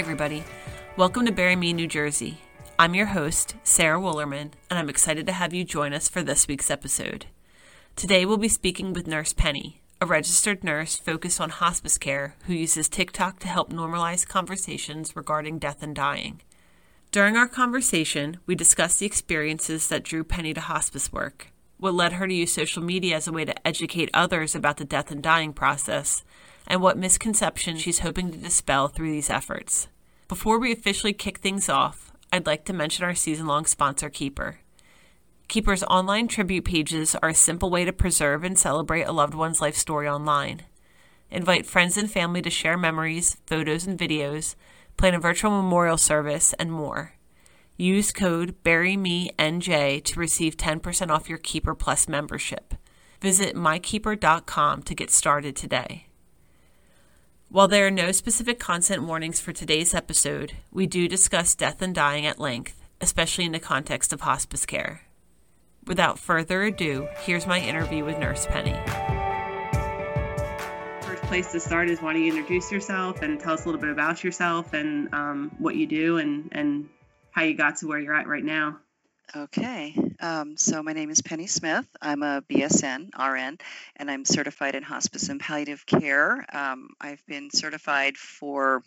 everybody. Welcome to Bury Me, New Jersey. I'm your host, Sarah Woolerman, and I'm excited to have you join us for this week's episode. Today we'll be speaking with Nurse Penny, a registered nurse focused on hospice care who uses TikTok to help normalize conversations regarding death and dying. During our conversation, we discussed the experiences that drew Penny to hospice work, what led her to use social media as a way to educate others about the death and dying process, and what misconceptions she's hoping to dispel through these efforts. Before we officially kick things off, I'd like to mention our season long sponsor, Keeper. Keeper's online tribute pages are a simple way to preserve and celebrate a loved one's life story online. Invite friends and family to share memories, photos, and videos, plan a virtual memorial service, and more. Use code BuryMeNJ to receive 10% off your Keeper Plus membership. Visit mykeeper.com to get started today. While there are no specific content warnings for today's episode, we do discuss death and dying at length, especially in the context of hospice care. Without further ado, here's my interview with Nurse Penny. First place to start is why don't you introduce yourself and tell us a little bit about yourself and um, what you do and, and how you got to where you're at right now. Okay, um, so my name is Penny Smith. I'm a BSN RN, and I'm certified in hospice and palliative care. Um, I've been certified for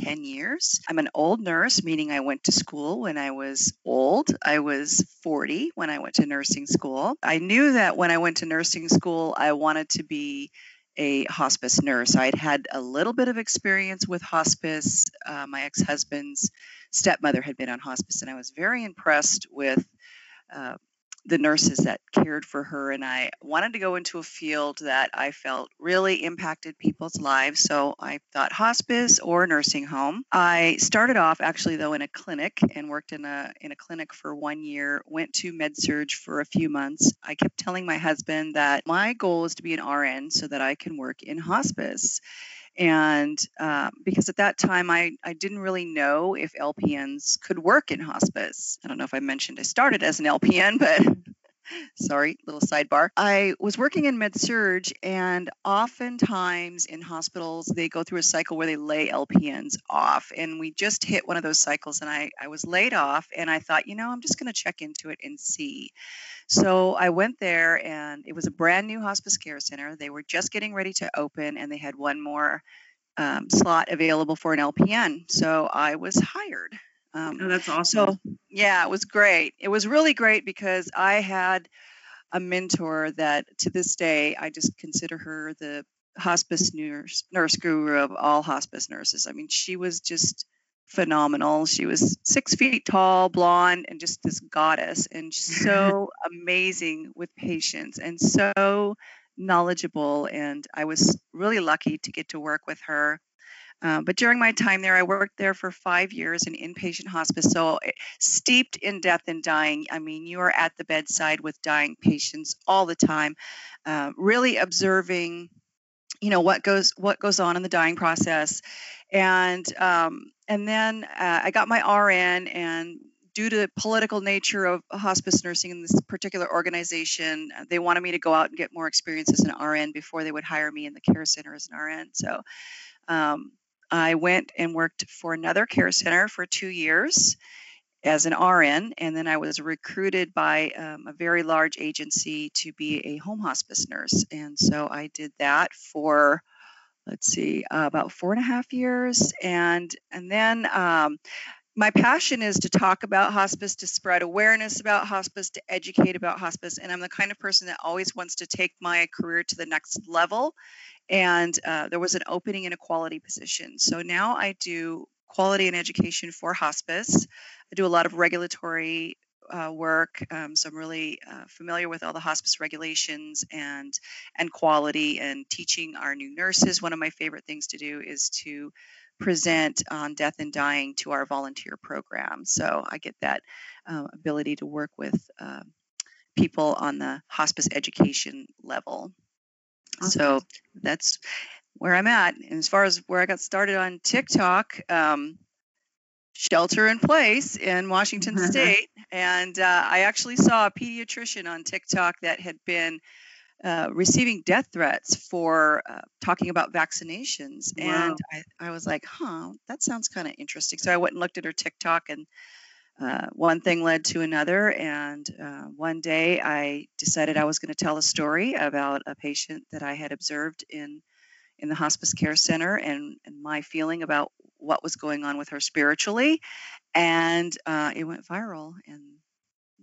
10 years. I'm an old nurse, meaning I went to school when I was old. I was 40 when I went to nursing school. I knew that when I went to nursing school, I wanted to be a hospice nurse. I'd had a little bit of experience with hospice. Uh, my ex husband's stepmother had been on hospice, and I was very impressed with uh, the nurses that cared for her. And I wanted to go into a field that I felt really impacted people's lives. So I thought hospice or nursing home. I started off actually though in a clinic and worked in a in a clinic for one year. Went to med surg for a few months. I kept telling my husband that my goal is to be an RN so that I can work in hospice and uh, because at that time I, I didn't really know if lpns could work in hospice. I don't know if i mentioned i started as an lpn but sorry little sidebar i was working in med surg, and oftentimes in hospitals they go through a cycle where they lay lpns off and we just hit one of those cycles and i, I was laid off and i thought you know i'm just going to check into it and see so I went there and it was a brand new hospice care center. They were just getting ready to open and they had one more um, slot available for an LPN. So I was hired. Um, oh, that's awesome. So, yeah, it was great. It was really great because I had a mentor that to this day I just consider her the hospice nurse, nurse guru of all hospice nurses. I mean, she was just phenomenal. She was six feet tall, blonde, and just this goddess, and so amazing with patients and so knowledgeable. And I was really lucky to get to work with her. Uh, but during my time there, I worked there for five years in inpatient hospice. So eh, steeped in death and dying. I mean, you are at the bedside with dying patients all the time, uh, really observing you know what goes what goes on in the dying process and um, and then uh, I got my RN, and due to the political nature of hospice nursing in this particular organization, uh, they wanted me to go out and get more experience as an RN before they would hire me in the care center as an RN. So um, I went and worked for another care center for two years as an RN, and then I was recruited by um, a very large agency to be a home hospice nurse. And so I did that for let's see, uh, about four and a half years, and and then um, my passion is to talk about hospice, to spread awareness about hospice, to educate about hospice, and I'm the kind of person that always wants to take my career to the next level. And uh, there was an opening in a quality position, so now I do quality and education for hospice. I do a lot of regulatory uh, work, um, so I'm really uh, familiar with all the hospice regulations and and quality and teaching our new nurses. One of my favorite things to do is to present on death and dying to our volunteer program. So I get that uh, ability to work with uh, people on the hospice education level. Okay. So that's where I'm at. And as far as where I got started on TikTok, um, shelter in place in Washington State. And uh, I actually saw a pediatrician on TikTok that had been uh, receiving death threats for uh, talking about vaccinations. Wow. And I, I was like, huh, that sounds kind of interesting. So I went and looked at her TikTok, and uh, one thing led to another. And uh, one day I decided I was going to tell a story about a patient that I had observed in in the hospice care center and, and my feeling about what was going on with her spiritually. And uh, it went viral. And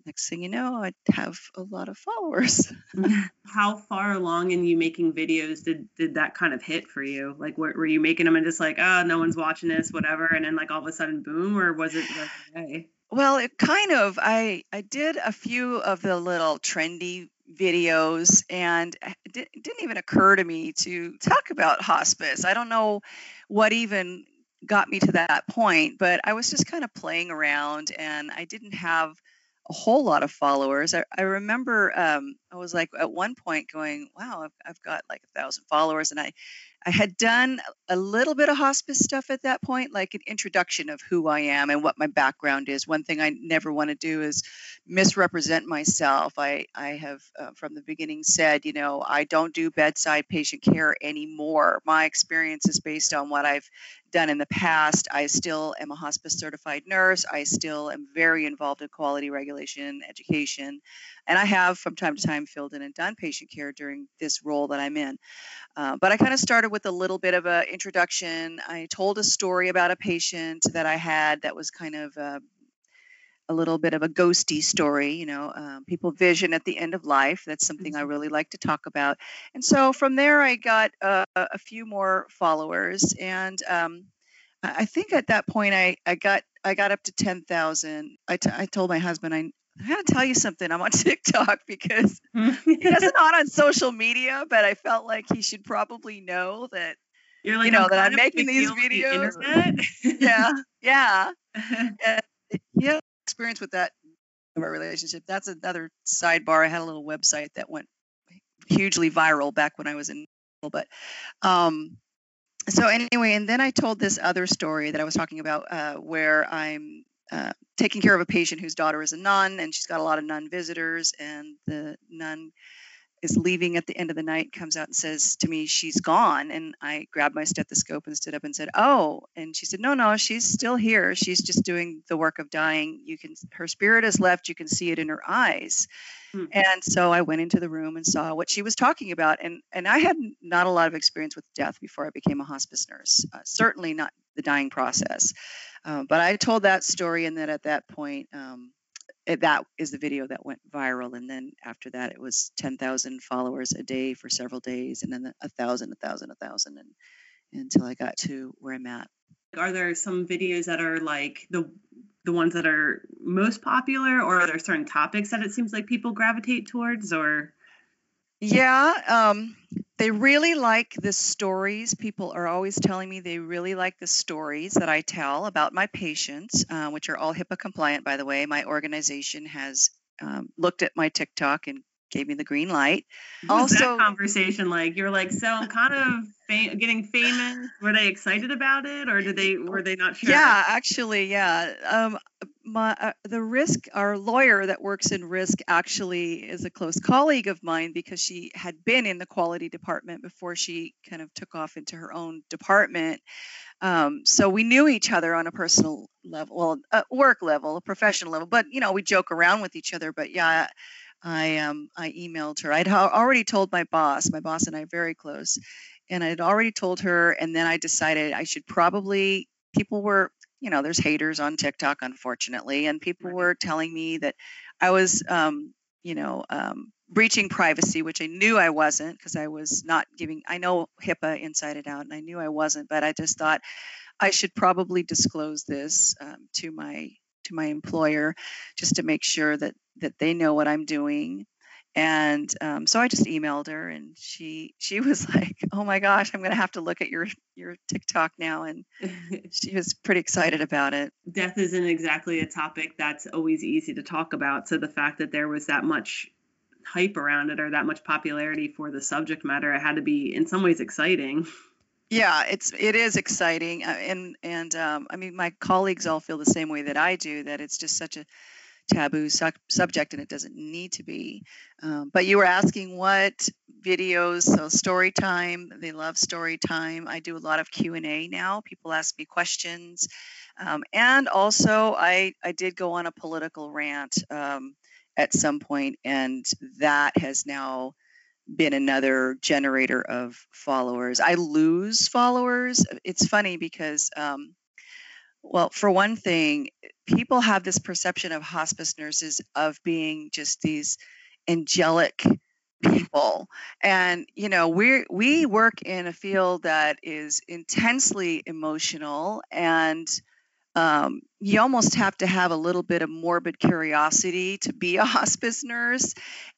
next thing you know, I'd have a lot of followers. How far along in you making videos did did that kind of hit for you? Like, were, were you making them and just like, oh, no one's watching this, whatever, and then like all of a sudden, boom, or was it like, hey? Well, it kind of. I I did a few of the little trendy videos, and it didn't even occur to me to talk about hospice. I don't know what even got me to that point, but I was just kind of playing around, and I didn't have a whole lot of followers. I, I remember um, I was like at one point going, "Wow, I've, I've got like a thousand followers," and I I had done a little bit of hospice stuff at that point, like an introduction of who I am and what my background is. One thing I never want to do is misrepresent myself. I, I have uh, from the beginning said, you know, I don't do bedside patient care anymore. My experience is based on what I've done in the past. I still am a hospice certified nurse. I still am very involved in quality regulation, education, and I have from time to time filled in and done patient care during this role that I'm in. Uh, but I kind of started with a little bit of an introduction. I told a story about a patient that I had that was kind of uh, a little bit of a ghosty story. You know, um, people vision at the end of life. That's something I really like to talk about. And so from there, I got uh, a few more followers, and um, I think at that point, I I got I got up to ten thousand. I, t- I told my husband I I gotta tell you something. I'm on TikTok because he doesn't not on social media, but I felt like he should probably know that. You're like, You know, I'm that I'm making these on the videos. internet. Yeah, yeah. Experience with that of our relationship. That's another sidebar. I had a little website that went hugely viral back when I was in, but um, so anyway, and then I told this other story that I was talking about uh, where I'm uh, taking care of a patient whose daughter is a nun and she's got a lot of nun visitors, and the nun is leaving at the end of the night comes out and says to me she's gone. And i grabbed my stethoscope and stood up and said oh. And she said no no she's still here. She's just doing the work of dying. You can her spirit has left. You can see it in her eyes. Hmm. and so i went into the room and saw what she was talking about. And and i had not a lot of experience with death before i became a hospice nurse uh, certainly not the dying process. Uh, but i told that story and then at that point um, that is the video that went viral and then after that it was 10,000 followers a day for several days and then a thousand a thousand a thousand and until I got to where I'm at. Are there some videos that are like the the ones that are most popular, or are there certain topics that it seems like people gravitate towards, or? Yeah um, they really like the stories. People are always telling me they really like the stories that I tell about my patients uh, which are all HIPAA compliant by the way. My organization has um, looked at my TikTok and gave me the green light what Also- that conversation like? You're like, so I'm kind of fa- getting famous. Were they excited about it, or did they were they not sure? Yeah, actually, yeah. Um, my uh, the risk, our lawyer that works in risk, actually is a close colleague of mine because she had been in the quality department before she kind of took off into her own department. Um, so we knew each other on a personal level, well, a work level, a professional level. But you know, we joke around with each other. But yeah, I um I emailed her. I'd already told my boss. My boss and I are very close, and I'd already told her. And then I decided I should probably. People were, you know, there's haters on TikTok, unfortunately, and people Right. were telling me that I was, um, you know, um, breaching privacy, which I knew I wasn't because I was not giving. I know HIPAA inside and out, and I knew I wasn't. But I just thought I should probably disclose this um, to my to my employer just to make sure that that they know what I'm doing. And um, so I just emailed her, and she she was like, "Oh my gosh, I'm going to have to look at your your TikTok now." And she was pretty excited about it. death isn't exactly a topic that's always easy to talk about. So the fact that there was that much hype around it or that much popularity for the subject matter, it had to be in some ways exciting. Yeah, it's it is exciting, uh, and and um, I mean my colleagues all feel the same way that I do. That it's just such a taboo su- subject, and it doesn't need to be. Um, but you were asking what videos so story time they love story time. I do a lot of q&a now. People ask me questions. Um, and also I, I did go on a political rant um, at some point and that has now been another generator of followers. I lose followers. It's funny because um, well for one thing people have this perception of hospice nurses of being just these angelic people. And you know we we work in a field that is intensely emotional and um, you almost have to have a little bit of morbid curiosity to be a hospice nurse.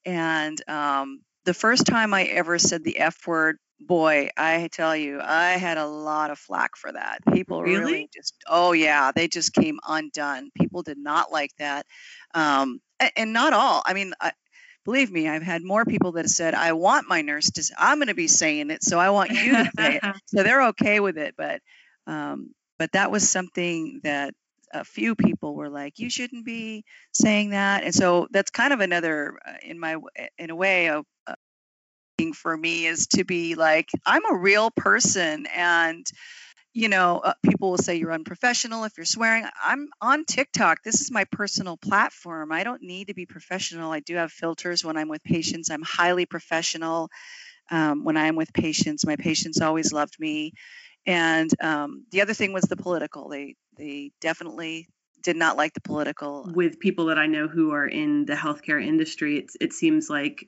And um, the first time i ever said the f word boy i tell you i had a lot of flack for that people really, really just oh yeah they just came undone people did not like that um, and not all i mean I, believe me, I've had more people that have said, I want my nurse to, I'm going to be saying it, so I want you to say it. So they're okay with it. But, um, but that was something that a few people were like, you shouldn't be saying that. And so that's kind of another, uh, in my, in a way, a, a for me is to be like, I'm a real person and, you know, uh, people will say you're unprofessional if you're swearing. I'm on TikTok. This is my personal platform. I don't need to be professional. I do have filters when I'm with patients. I'm highly professional um, when I'm with patients. My patients always loved me. And um, the other thing was the political. They they definitely did not like the political. With people that I know who are in the healthcare industry, it, it seems like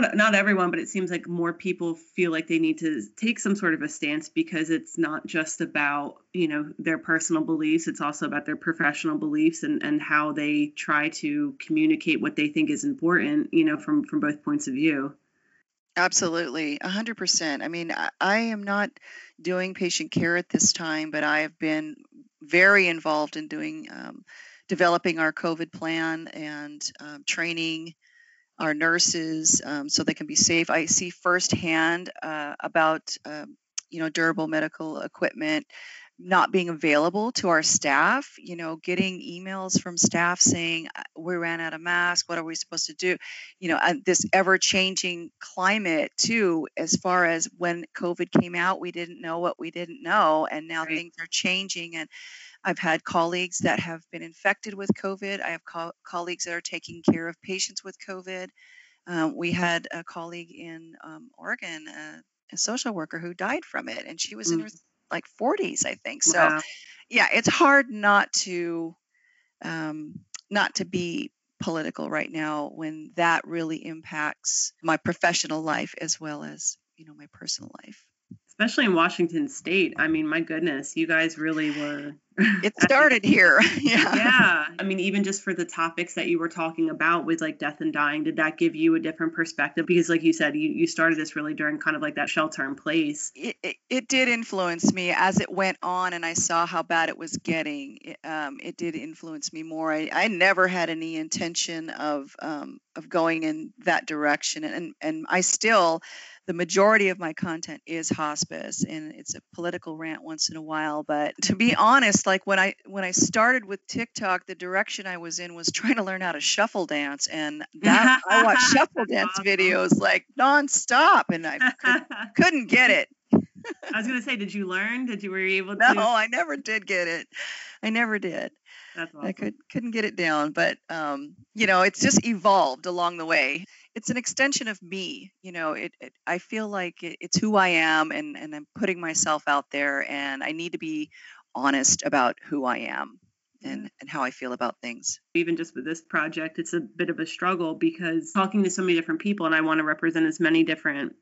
not not everyone, but it seems like more people feel like they need to take some sort of a stance because it's not just about you know their personal beliefs; it's also about their professional beliefs and and how they try to communicate what they think is important. You know, from from both points of view. Absolutely, a hundred percent. I mean, I, I am not doing patient care at this time, but I have been very involved in doing um, developing our COVID plan and um, training our nurses um, so they can be safe. I see firsthand uh, about um, you know durable medical equipment not being available to our staff you know getting emails from staff saying uh, we ran out of masks what are we supposed to do you know this ever changing climate too as far as when covid came out we didn't know what we didn't know and now right. things are changing and I've had colleagues that have been infected with COVID. I have co- colleagues that are taking care of patients with COVID. Um, we had a colleague in um, Oregon, uh, a social worker who died from it, and she was mm. in her like 40s, I think. So, wow. yeah, it's hard not to um, not to be political right now when that really impacts my professional life as well as you know my personal life especially in Washington State. I mean, my goodness, you guys really were. it started here. yeah. Yeah. I mean, even just for the topics that you were talking about with like death and dying, did that give you a different perspective? Because, like you said, you, you started this really during kind of like that shelter in place. It, it, it did influence me as it went on and I saw how bad it was getting. It, um, it did influence me more. I, I never had any intention of, um, of going in that direction. And, and I still, the majority of my content is hospice and it's a political rant once in a while but to be honest like when i when i started with tiktok the direction i was in was trying to learn how to shuffle dance and that i watched shuffle dance videos like nonstop and i could, couldn't get it I was gonna say, did you learn? Did you were you able to? No, I never did get it. I never did. That's awesome. I could couldn't get it down, but um, you know, it's just evolved along the way it's an extension of me you know it, it i feel like it, it's who i am and and i'm putting myself out there and i need to be honest about who i am and, and how I feel about things. Even just with this project, it's a bit of a struggle because talking to so many different people, and I want to represent as many different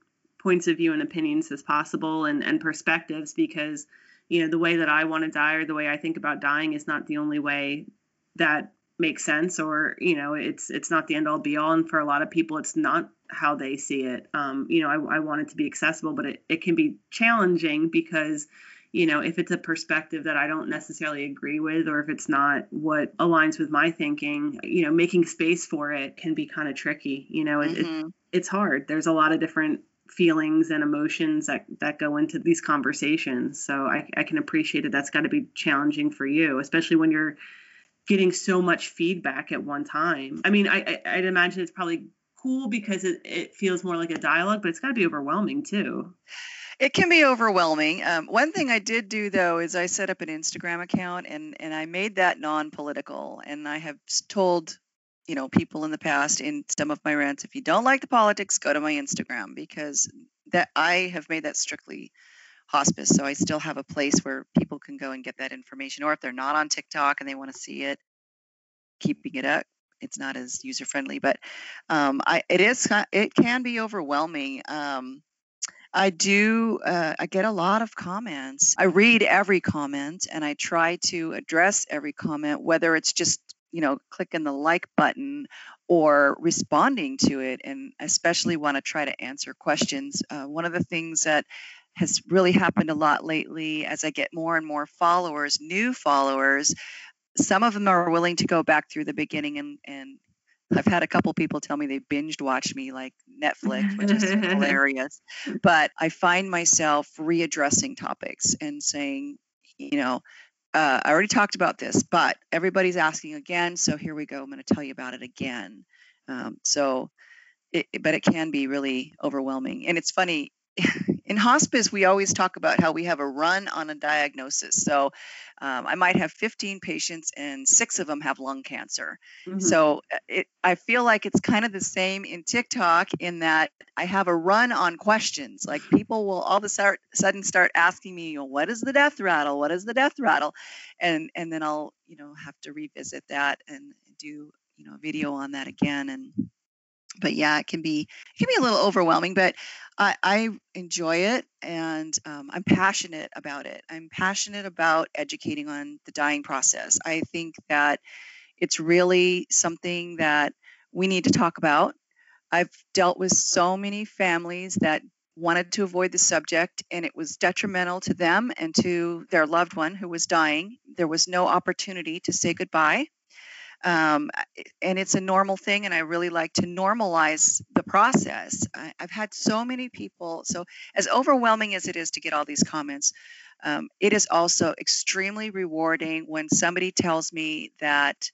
points of view and opinions as possible and, and perspectives because, you know, the way that I want to die or the way I think about dying is not the only way that makes sense or you know it's it's not the end all be all. And for a lot of people it's not how they see it. Um, you know I, I want it to be accessible but it, it can be challenging because you know if it's a perspective that i don't necessarily agree with or if it's not what aligns with my thinking you know making space for it can be kind of tricky you know it, mm-hmm. it, it's hard. There's a lot of different feelings and emotions that that go into these conversations. So i, I can appreciate it. That's got to be challenging for you especially when you're getting so much feedback at one time. I mean, I, I would imagine it's probably cool because it, it feels more like a dialogue, but it's got to be overwhelming too. It can be overwhelming. Um, one thing I did do though is I set up an Instagram account and and I made that non-political. And I have told you know people in the past in some of my rants, if you don't like the politics, go to my Instagram because that I have made that strictly hospice. So I still have a place where people can go and get that information. Or if they're not on TikTok and they want to see it, keeping it up. It's not as user friendly, but um, I, it is. It can be overwhelming. Um, I do, uh, I get a lot of comments. I read every comment and I try to address every comment, whether it's just, you know, clicking the like button or responding to it, and especially want to try to answer questions. Uh, one of the things that has really happened a lot lately as I get more and more followers, new followers, some of them are willing to go back through the beginning and, and I've had a couple people tell me they binged watched me like Netflix, which is hilarious. But I find myself readdressing topics and saying, you know, uh, I already talked about this, but everybody's asking again. So here we go. I'm going to tell you about it again. Um, so, it, but it can be really overwhelming. And it's funny, in hospice, we always talk about how we have a run on a diagnosis. So um, I might have 15 patients and six of them have lung cancer. Mm-hmm. So uh, it, I feel like it's kind of the same in TikTok in that I have a run on questions. Like people will all of a sudden start asking me, you know, what is the death rattle? What is the death rattle? And and then I'll you know have to revisit that and do you know a video on that again and but yeah, it can be it can be a little overwhelming, but I, I enjoy it and um, I'm passionate about it. I'm passionate about educating on the dying process. I think that it's really something that we need to talk about. I've dealt with so many families that wanted to avoid the subject and it was detrimental to them and to their loved one who was dying. There was no opportunity to say goodbye um, and it's a normal thing and i really like to normalize the process. I, have had so many people so as overwhelming as it is to get all these comments um, it is also extremely rewarding when somebody tells me that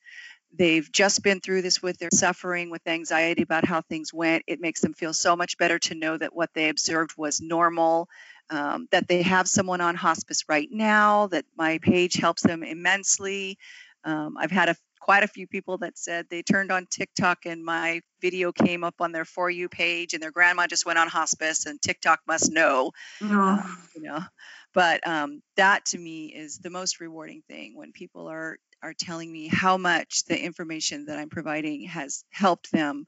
they've just been through this with their suffering with anxiety about how things went. It makes them feel so much better to know that what they observed was normal um, that they have someone on hospice right now that my page helps them immensely. Um, I've had a quite a few people that said they turned on TikTok and my video came up on their For You page and their grandma just went on hospice and TikTok must know. Uh, you know, but um, that to me is the most rewarding thing when people are are telling me how much the information that I'm providing has helped them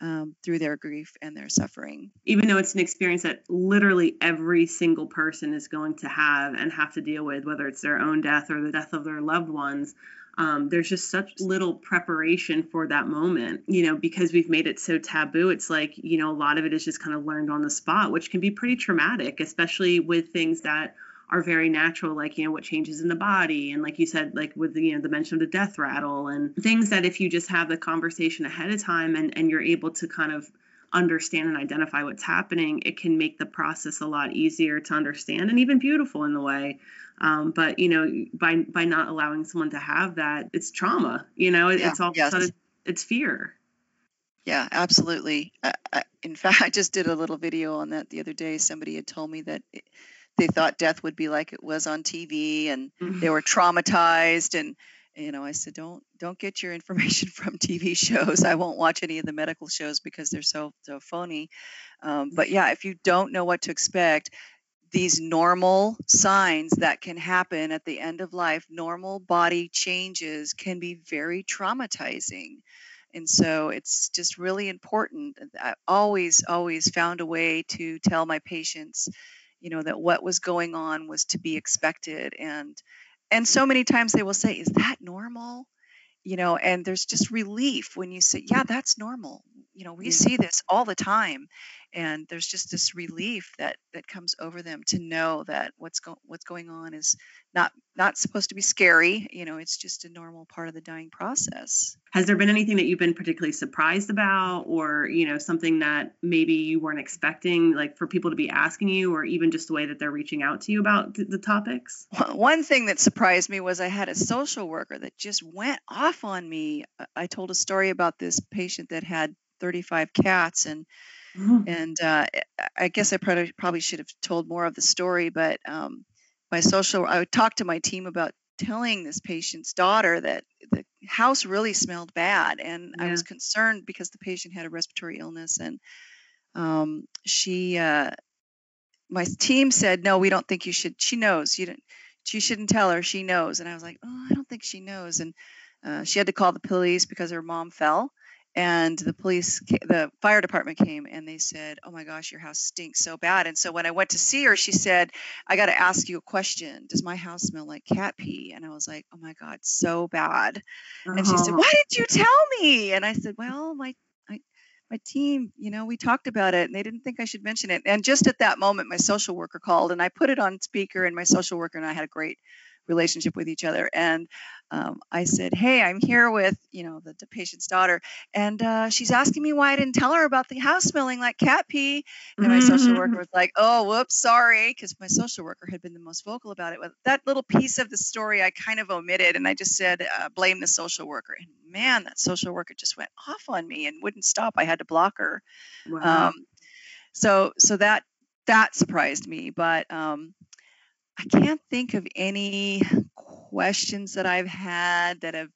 um, through their grief and their suffering. Even though it's an experience that literally every single person is going to have and have to deal with, whether it's their own death or the death of their loved ones, um, there's just such little preparation for that moment, you know, because we've made it so taboo. It's like, you know, a lot of it is just kind of learned on the spot, which can be pretty traumatic, especially with things that are very natural, like, you know, what changes in the body. And like you said, like with you know, the mention of the death rattle and things that if you just have the conversation ahead of time and, and you're able to kind of understand and identify what's happening, it can make the process a lot easier to understand and even beautiful in the way. Um, but you know, by by not allowing someone to have that, it's trauma. You know, yeah, it's all yes. sudden, it's fear. Yeah, absolutely. I, I, in fact, I just did a little video on that the other day. Somebody had told me that it, they thought death would be like it was on TV, and mm-hmm. they were traumatized. And you know, I said, don't don't get your information from TV shows. I won't watch any of the medical shows because they're so so phony. Um, but yeah, if you don't know what to expect, these normal signs that can happen at the end of life, normal body changes can be very traumatizing. And so it's just really important. I always, always found a way to tell my patients, you know, that what was going on was to be expected. And and so many times they will say, Is that normal? You know, and there's just relief when you say, Yeah, that's normal. You know, we mm. see this all the time and there's just this relief that that comes over them to know that what's going what's going on is not not supposed to be scary you know it's just a normal part of the dying process. Has there been anything that you've been particularly surprised about or you know something that maybe you weren't expecting like for people to be asking you or even just the way that they're reaching out to you about the topics? One thing that surprised me was i had a social worker that just went off on me. I told a story about this patient that had 35 cats and mm-hmm. and uh, I guess I probably probably should have told more of the story, but um, my social I talked to my team about telling this patient's daughter that the house really smelled bad and yeah. I was concerned because the patient had a respiratory illness and um, she uh, my team said no we don't think you should she knows you don't you shouldn't tell her she knows and I was like oh I don't think she knows and uh, she had to call the police because her mom fell and the police the fire department came and they said oh my gosh your house stinks so bad. And so when i went to see her she said i got to ask you a question. Does my house smell like cat pee? And i was like oh my god so bad. Uh-huh. and she said uh-huh. why did you tell me? And i said well my I, my team you know we talked about it and they didn't think i should mention it. And just at that moment my social worker called and i put it on speaker and my social worker and i had a great relationship with each other. And um, I said, "Hey, I'm here with you know the, the patient's daughter, and uh, she's asking me why I didn't tell her about the house smelling like cat pee." And my social worker was like, "Oh, whoops, sorry," because my social worker had been the most vocal about it. That little piece of the story I kind of omitted, and I just said, uh, "Blame the social worker." And man, that social worker just went off on me and wouldn't stop. I had to block her. Wow. Um, so so that that surprised me, but um, I can't think of any questions that I've had that have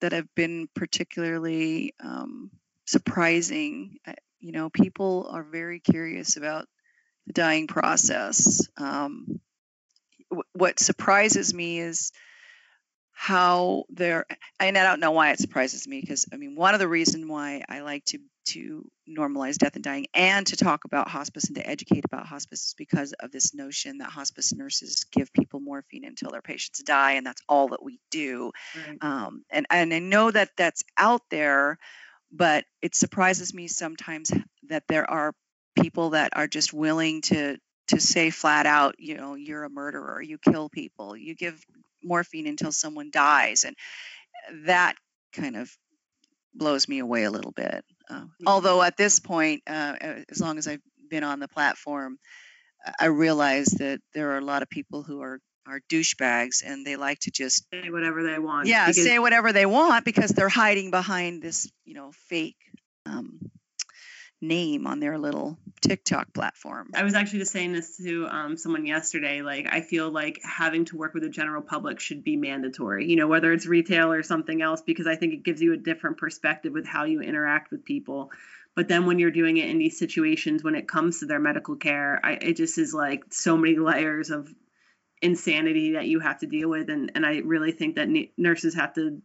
that have been particularly um, surprising. You know, people are very curious about the dying process. Um, what surprises me is how they're and i don't know why it surprises me because i mean one of the reasons why i like to to normalize death and dying and to talk about hospice and to educate about hospice is because of this notion that hospice nurses give people morphine until their patients die and that's all that we do. Right. um, and and i know that that's out there but it surprises me sometimes that there are people that are just willing to to say flat out you know you're a murderer. You kill people. You give morphine until someone dies. And that kind of blows me away a little bit uh, although at this point uh, as long as i've been on the platform i realize that there are a lot of people who are are douchebags and they like to just say whatever they want yeah because... say whatever they want because they're hiding behind this you know fake um, name on their little TikTok platform. I was actually just saying this to um, someone yesterday. Like, I feel like having to work with the general public should be mandatory, you know, whether it's retail or something else, because I think it gives you a different perspective with how you interact with people. But then when you're doing it in these situations, when it comes to their medical care, I, it just is like so many layers of insanity that you have to deal with. And, and I really think that nurses have to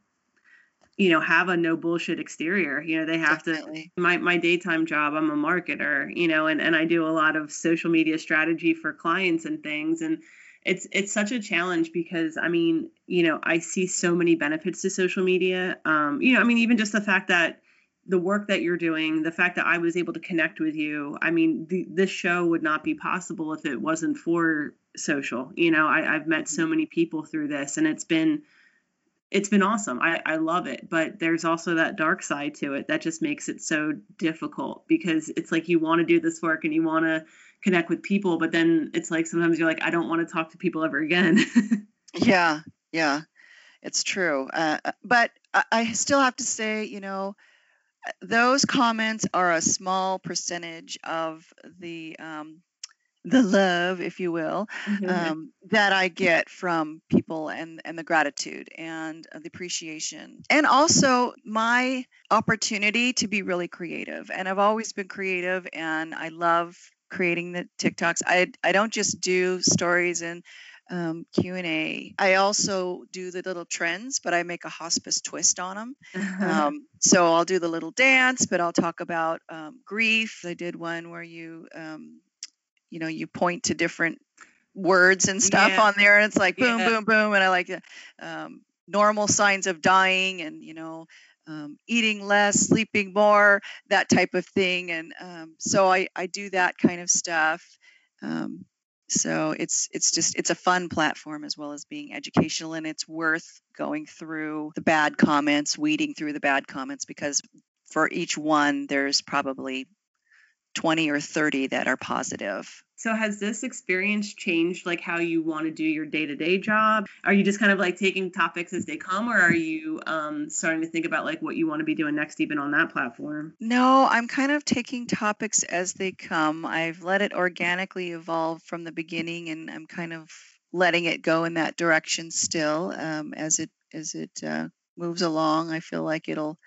you know have a no bullshit exterior you know they have Definitely. to my my daytime job i'm a marketer you know and and i do a lot of social media strategy for clients and things and it's it's such a challenge because i mean you know i see so many benefits to social media um you know i mean even just the fact that the work that you're doing the fact that i was able to connect with you i mean the, this show would not be possible if it wasn't for social you know I, i've met so mm-hmm. many people through this and it's been it's been awesome. I, I love it. But there's also that dark side to it that just makes it so difficult because it's like you want to do this work and you want to connect with people, but then it's like sometimes you're like, I don't want to talk to people ever again. yeah, yeah, it's true. Uh, uh but I still have to say, you know, those comments are a small percentage of the um, the love, if you will, mm-hmm. um, that I get from people and, and the gratitude and the appreciation. And also my opportunity to be really creative. And I've always been creative and I love creating the TikToks. I, I don't just do stories and um, Q&A. I also do the little trends, but I make a hospice twist on them. Uh-huh. Um, so I'll do the little dance, but I'll talk about um, grief. I did one where you um, you know you point to different words and stuff yeah. on there and it's like boom yeah. boom boom and i like um, normal signs of dying and you know um, eating less sleeping more that type of thing and um, so I, I do that kind of stuff um, so it's it's just it's a fun platform as well as being educational and it's worth going through the bad comments weeding through the bad comments because for each one there's probably 20 or 30 that are positive So has this experience changed like how you want to do your day-to-day job? Are you just kind of like taking topics as they come or are you um, starting to think about like what you want to be doing next even on that platform? No, I'm kind of taking topics as they come. I've let it organically evolve from the beginning and I'm kind of letting it go in that direction still um, as it as it uh, moves along. I feel like it'll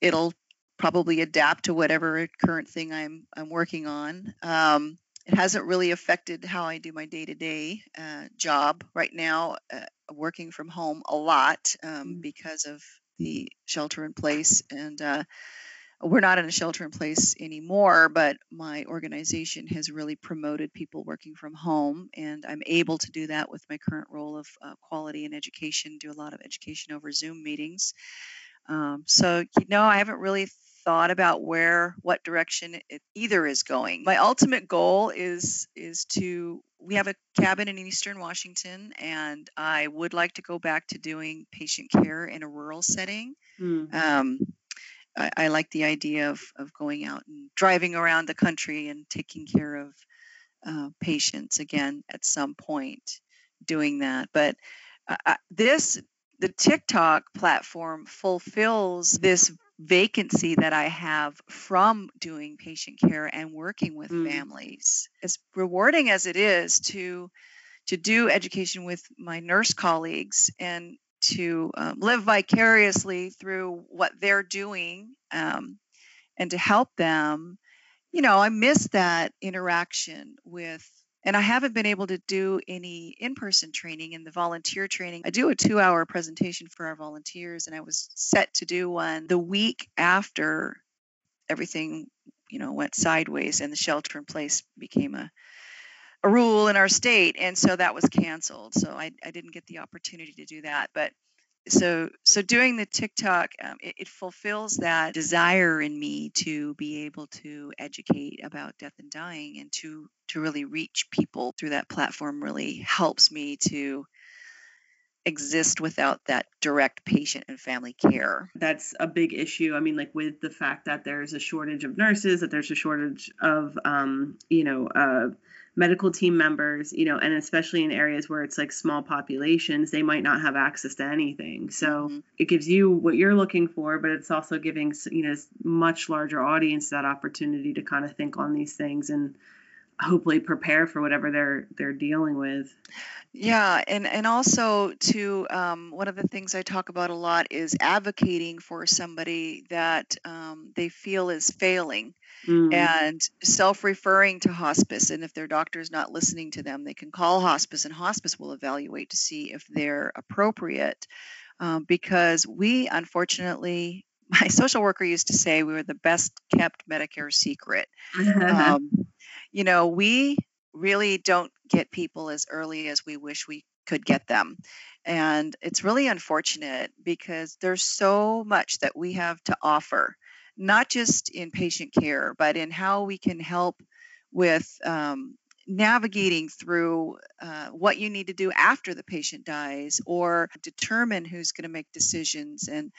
it'll probably adapt to whatever current thing I'm I'm working on. Um, it hasn't really affected how I do my day-to-day uh, job right now. Uh, working from home a lot um, mm. because of the shelter in place, and uh, we're not in a shelter in place anymore. But my organization has really promoted people working from home, and I'm able to do that with my current role of uh, quality and education. Do a lot of education over Zoom meetings. Um, so you know, I haven't really thought about where what direction it either is going. My ultimate goal is is to we have a cabin in eastern Washington and I would like to go back to doing patient care in a rural setting. Mm-hmm. Um, I, I, like the idea of, of going out and driving around the country and taking care of uh, patients again at some point doing that. But uh, this the TikTok platform fulfills this vacancy that I have from doing patient care and working with mm. families. As rewarding as it is to to do education with my nurse colleagues and to um, live vicariously through what they're doing um, and to help them, you know, I miss that interaction with and I haven't been able to do any in person training in the volunteer training. I do a two hour presentation for our volunteers, and I was set to do one the week after everything you know went sideways and the shelter in place became a a rule in our state. And so that was canceled. So I, I didn't get the opportunity to do that. But so so doing the tiktok um, it, it, fulfills that desire in me to be able to educate about death and dying and to to really reach people through that platform really helps me to exist without that direct patient and family care. That's a big issue. I mean, like with the fact that there's a shortage of nurses, that there's a shortage of, um, you know, uh, medical team members, you know, and especially in areas where it's like small populations, they might not have access to anything. So mm-hmm. it gives you what you're looking for, but it's also giving, you know, much larger audience that opportunity to kind of think on these things and hopefully prepare for whatever they're they're dealing with. Yeah, and and also to um, one of the things I talk about a lot is advocating for somebody that um, they feel is failing mm. and self referring to hospice. And if their doctor is not listening to them, they can call hospice, and hospice will evaluate to see if they're appropriate. Um, because we, unfortunately, my social worker used to say we were the best kept Medicare secret. um, you know, we really don't get people as early as we wish we could get them. And it's really unfortunate because there's so much that we have to offer not just in patient care, but in how we can help with um, navigating through uh, what you need to do after the patient dies or determine who's going to make decisions. And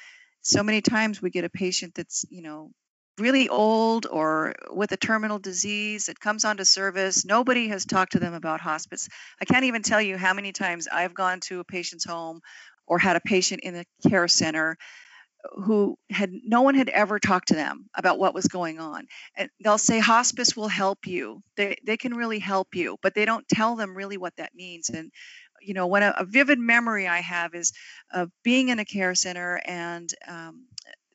so many times we get a patient that's, you know, really old or with a terminal disease that comes onto service. Nobody has talked to them about hospice. I can't even tell you how many times I've gone to a patient's home or had a patient in a care center who had no one had ever talked to them about what was going on. And they'll say hospice will help you. They, they can really help you but they don't tell them really what that means. And you know when a, a vivid memory i have is of being in a care center and um,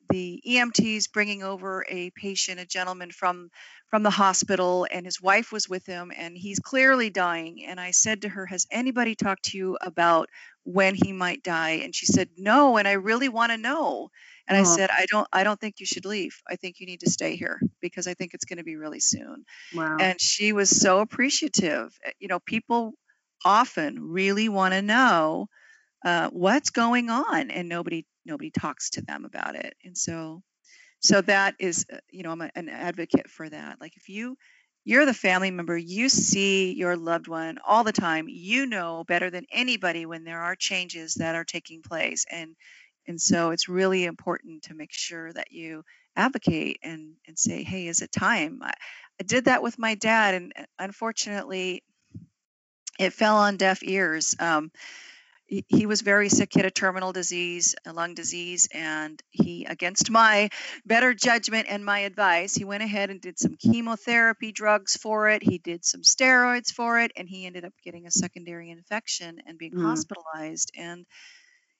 the EMTs bringing over a patient, a gentleman from from the hospital, and his wife was with him, and he's clearly dying. And I said to her, "Has anybody talked to you about when he might die and she said no and i really want to know. And i said i don't i don't think you should leave. I think you need to stay here because i think it's going to be really soon. Wow. and she was so appreciative. Eh, you know people often really want to know uh, what's going on and nobody nobody talks to them about it. And so so that is uh, you know i'm a, an advocate for that. Like if you you're the family member. You see your loved one all the time. You know better than anybody when there are changes that are taking place. And and so it's really important to make sure that you advocate and, and say, hey, is it time? I, I did that with my dad, and unfortunately, it fell on deaf ears. Um, he, was very sick. He had a terminal disease, a lung disease, and he, against my better judgment and my advice, he went ahead and did some chemotherapy drugs for it. He did some steroids for it, and he ended up getting a secondary infection and being mm. hospitalized. And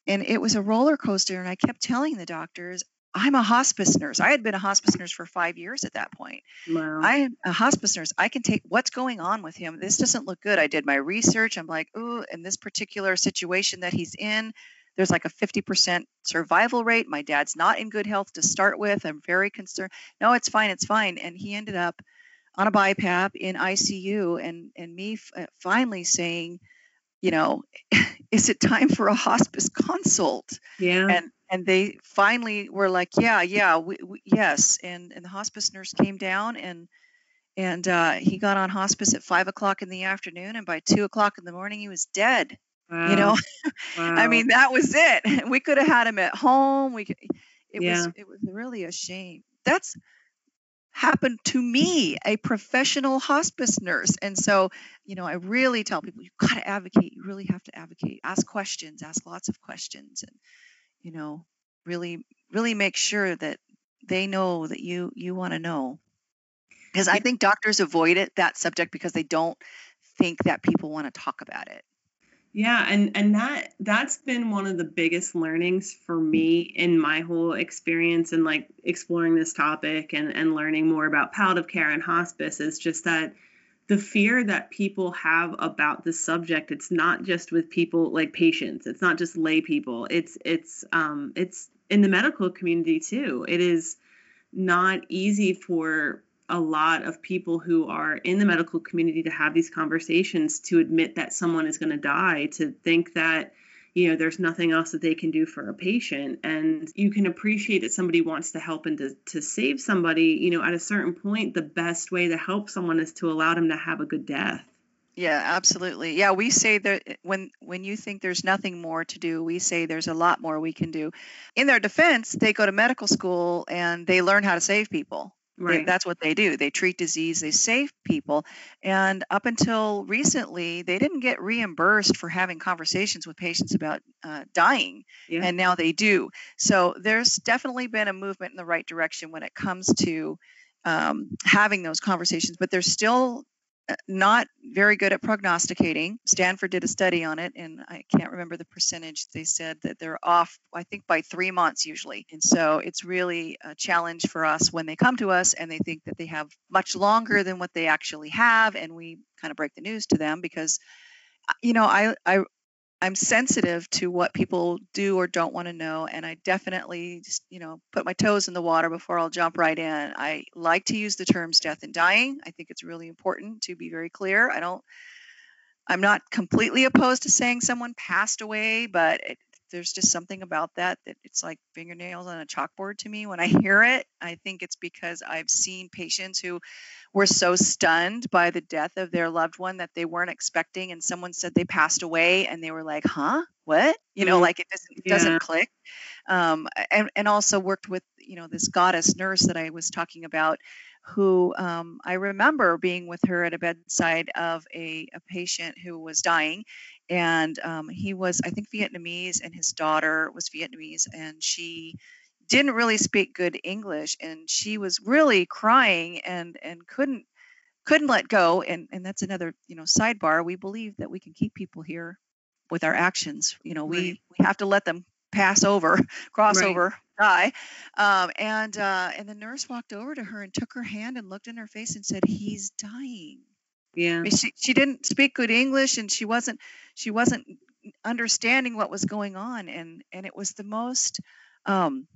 and it was a roller coaster. And I kept telling the doctors, I'm a hospice nurse. I had been a hospice nurse for five years at that point. Wow. I am a hospice nurse. I can take what's going on with him. This doesn't look good. I did my research. I'm like, ooh, in this particular situation that he's in, there's like a 50% survival rate. My dad's not in good health to start with. I'm very concerned. No, it's fine. It's fine. And he ended up on a BiPAP in ICU, and and me f- uh, finally saying, you know, is it time for a hospice consult? Yeah. And and they finally were like, yeah, yeah, we, we, yes. And and the hospice nurse came down and and uh, he got on hospice at five o'clock in the afternoon, and by two o'clock in the morning, he was dead. Wow. You know, wow. I mean, that was it. We could have had him at home. We could, it yeah. was it was really a shame. That's happened to me, a professional hospice nurse. And so, you know, I really tell people you've got to advocate. You really have to advocate. Ask questions, ask lots of questions, and you know, really, really make sure that they know that you you want to know. Because I think doctors avoid it that subject because they don't think that people want to talk about it. Yeah, and and that that's been one of the biggest learnings for me in my whole experience and like exploring this topic and and learning more about palliative care and hospice is just that the fear that people have about the subject it's not just with people like patients. It's not just lay people. It's it's um it's in the medical community too. It is not easy for a lot of people who are in the medical community to have these conversations to admit that someone is going to die to think that you know there's nothing else that they can do for a patient. And you can appreciate that somebody wants to help and to, to save somebody you know at a certain point the best way to help someone is to allow them to have a good death. Yeah absolutely. Yeah we say that when when you think there's nothing more to do we say there's a lot more we can do. In their defense they go to medical school and they learn how to save people Right. They, that's what they do. They treat disease, they save people. And up until recently, they didn't get reimbursed for having conversations with patients about uh, dying. Yeah. And now they do. So there's definitely been a movement in the right direction when it comes to um, having those conversations, but there's still not very good at prognosticating. Stanford did a study on it, and I can't remember the percentage. They said that they're off, I think, by three months usually. And so it's really a challenge for us when they come to us and they think that they have much longer than what they actually have. And we kind of break the news to them because, you know, I, I I'm sensitive to what people do or don't want to know, and I definitely, just, you know, put my toes in the water before I'll jump right in. I like to use the terms death and dying. I think it's really important to be very clear. I don't, I'm not completely opposed to saying someone passed away, but it, there's just something about that that it's like fingernails on a chalkboard to me when I hear it. I think it's because I've seen patients who were so stunned by the death of their loved one that they weren't expecting and someone said they passed away and they were like, "Huh? What?" You know, mm-hmm. like it doesn't doesn't click. Um, and and also worked with, you know, this goddess nurse that I was talking about who um, I remember being with her at a bedside of a, a patient who was dying and um, he was i think vietnamese and his daughter was vietnamese and she didn't really speak good english and she was really crying and and couldn't couldn't let go and and that's another you know sidebar we believe that we can keep people here with our actions you know we right. we have to let them pass over cross right. over die um, and uh, and the nurse walked over to her and took her hand and looked in her face and said he's dying yeah. I mean, she she didn't speak good English and she wasn't she wasn't understanding what was going on and and it was the most um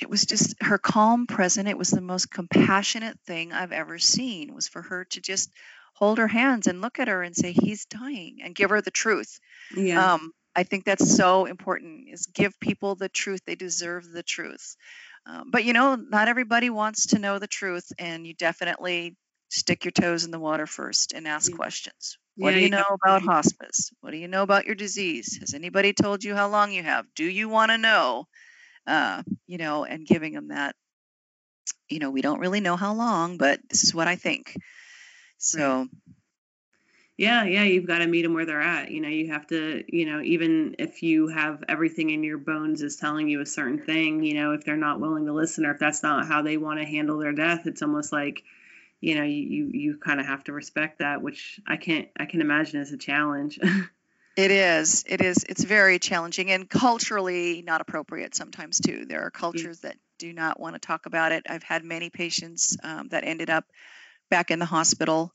it was just her calm present it was the most compassionate thing i've ever seen was for her to just hold her hands and look at her and say he's dying and give her the truth yeah. um i think that's so important is give people the truth they deserve the truth um, but you know not everybody wants to know the truth and you definitely stick your toes in the water first and ask yeah. questions. What yeah, do you know about hospice? What do you know about your disease? Has anybody told you how long you have? Do you want to know? Uh, you know, and giving them that, you know, we don't really know how long, but this is what I think. So. Yeah, yeah, you've got to meet them where they're at. You know, you have to, you know, even if you have everything in your bones is telling you a certain thing, you know, if they're not willing to listen or if that's not how they want to handle their death, it's almost like, you know, you you, you kind of have to respect that, which I can't I can imagine is a challenge. It is. It is. It's very challenging and culturally not appropriate sometimes too. There are cultures that do not want to talk about it. I've had many patients um, that ended up back in the hospital,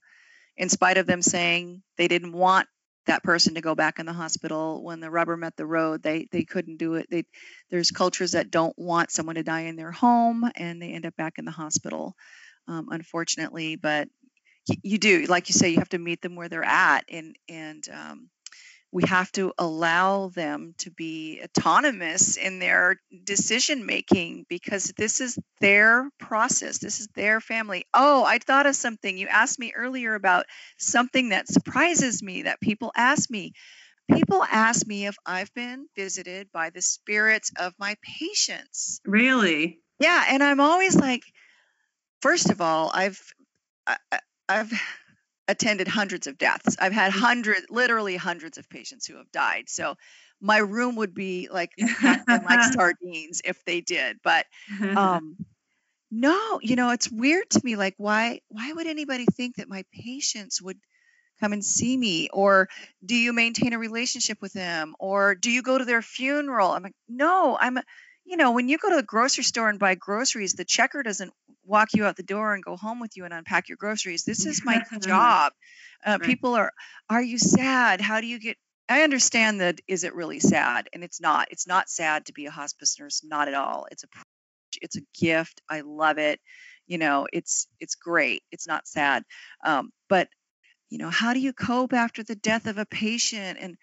in spite of them saying they didn't want that person to go back in the hospital. When the rubber met the road, they they couldn't do it. They there's cultures that don't want someone to die in their home, and they end up back in the hospital, um, unfortunately. But you do, like you say, you have to meet them where they're at, and and um, we have to allow them to be autonomous in their decision making because this is their process this is their family. Oh i thought of something. You asked me earlier about something that surprises me that people ask me. People ask me if i've been visited by the spirits of my patients. Really? Yeah and i'm always like first of all i've I, I've attended hundreds of deaths. I've had mm. hundreds, literally hundreds of patients who have died. So my room would be like like sardines if they did. But um, no, you know, it's weird to me. Like, why why would anybody think that my patients would come and see me? Or do you maintain a relationship with them? Or do you go to their funeral? I'm like, no, I'm. You know, when you go to the grocery store and buy groceries, the checker doesn't walk you out the door and go home with you and unpack your groceries. This is my job. Uh, right. People are, are you sad? How do you get? I understand that. Is it really sad? And it's not. It's not sad to be a hospice nurse. Not at all. It's a, it's a gift. I love it. You know, it's it's great. It's not sad. Um, but you know, how do you cope after the death of a patient? And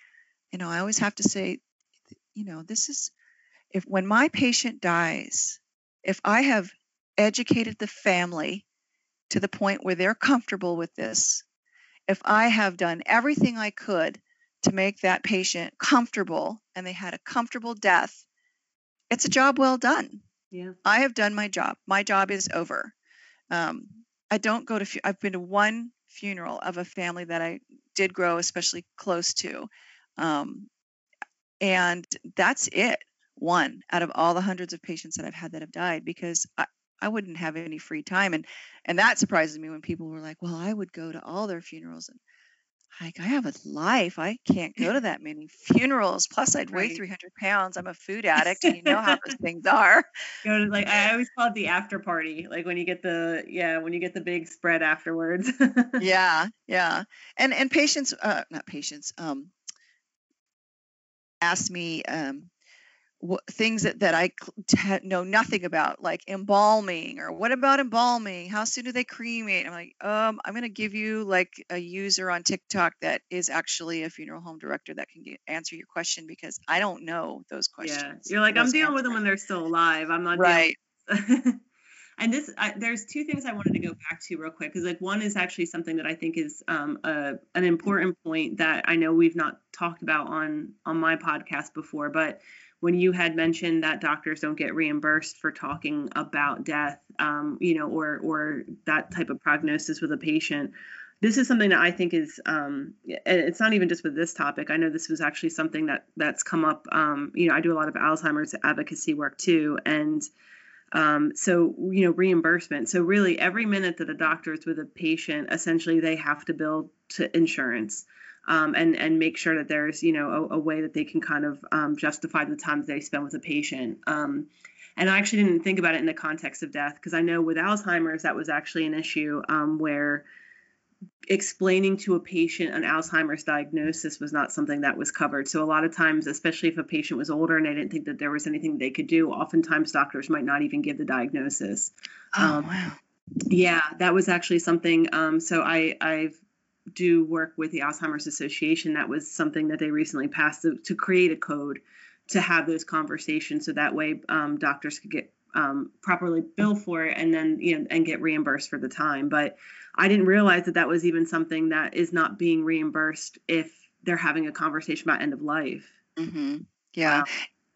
you know, I always have to say, you know, this is if when my patient dies, if I have educated the family to the point where they're comfortable with this, if I have done everything I could to make that patient comfortable and they had a comfortable death, it's a job well done. Yeah. I have done my job. My job is over. Um, I don't go to, I've been to one funeral of a family that I did grow especially close to. Um, and that's it. One out of all the hundreds of patients that I've had that have died because I, I wouldn't have any free time. And and that surprises me when people were like, well, I would go to all their funerals and like I have a life. I can't go to that many funerals. Plus, I'd weigh 300 pounds. I'm a food addict, and you know how those things are. Go to like I always call it the after party. Like when you get the yeah, when you get the big spread afterwards. yeah, yeah, and and patients, uh, not patients, um, asked me um, things that, that I know nothing about, like embalming or what about embalming? How soon do they cremate? I'm like, um, I'm going to give you like a user on TikTok that is actually a funeral home director that can get, answer your question because I don't know those questions. Yeah, you're like, I'm dealing with them when they're still alive. I'm not right. and this, I, there's two things I wanted to go back to real quick because like one is actually something that I think is um, a, an important point that I know we've not talked about on on my podcast before, but when you had mentioned that doctors don't get reimbursed for talking about death, um, you know, or or that type of prognosis with a patient, this is something that I think is, um, and it's not even just with this topic. I know this was actually something that that's come up. Um, you know, I do a lot of Alzheimer's advocacy work too, and um, so you know, reimbursement. So really, every minute that a doctor is with a patient, essentially they have to bill to insurance um, and and make sure that there's you know a, a way that they can kind of um, justify the time they spend with a patient. Um, and I actually didn't think about it in the context of death because I know with Alzheimer's that was actually an issue um, where explaining to a patient an Alzheimer's diagnosis was not something that was covered. So a lot of times, especially if a patient was older and they didn't think that there was anything they could do, oftentimes doctors might not even give the diagnosis. Oh um, wow. Yeah, that was actually something. Um, so I I've do work with the Alzheimer's Association, that was something that they recently passed to, to create a code to have those conversations, so that way um, doctors could get um, properly bill for it and then you know and get reimbursed for the time. But I didn't realize that that was even something that is not being reimbursed if they're having a conversation about end of life. Mm-hmm. Yeah, wow.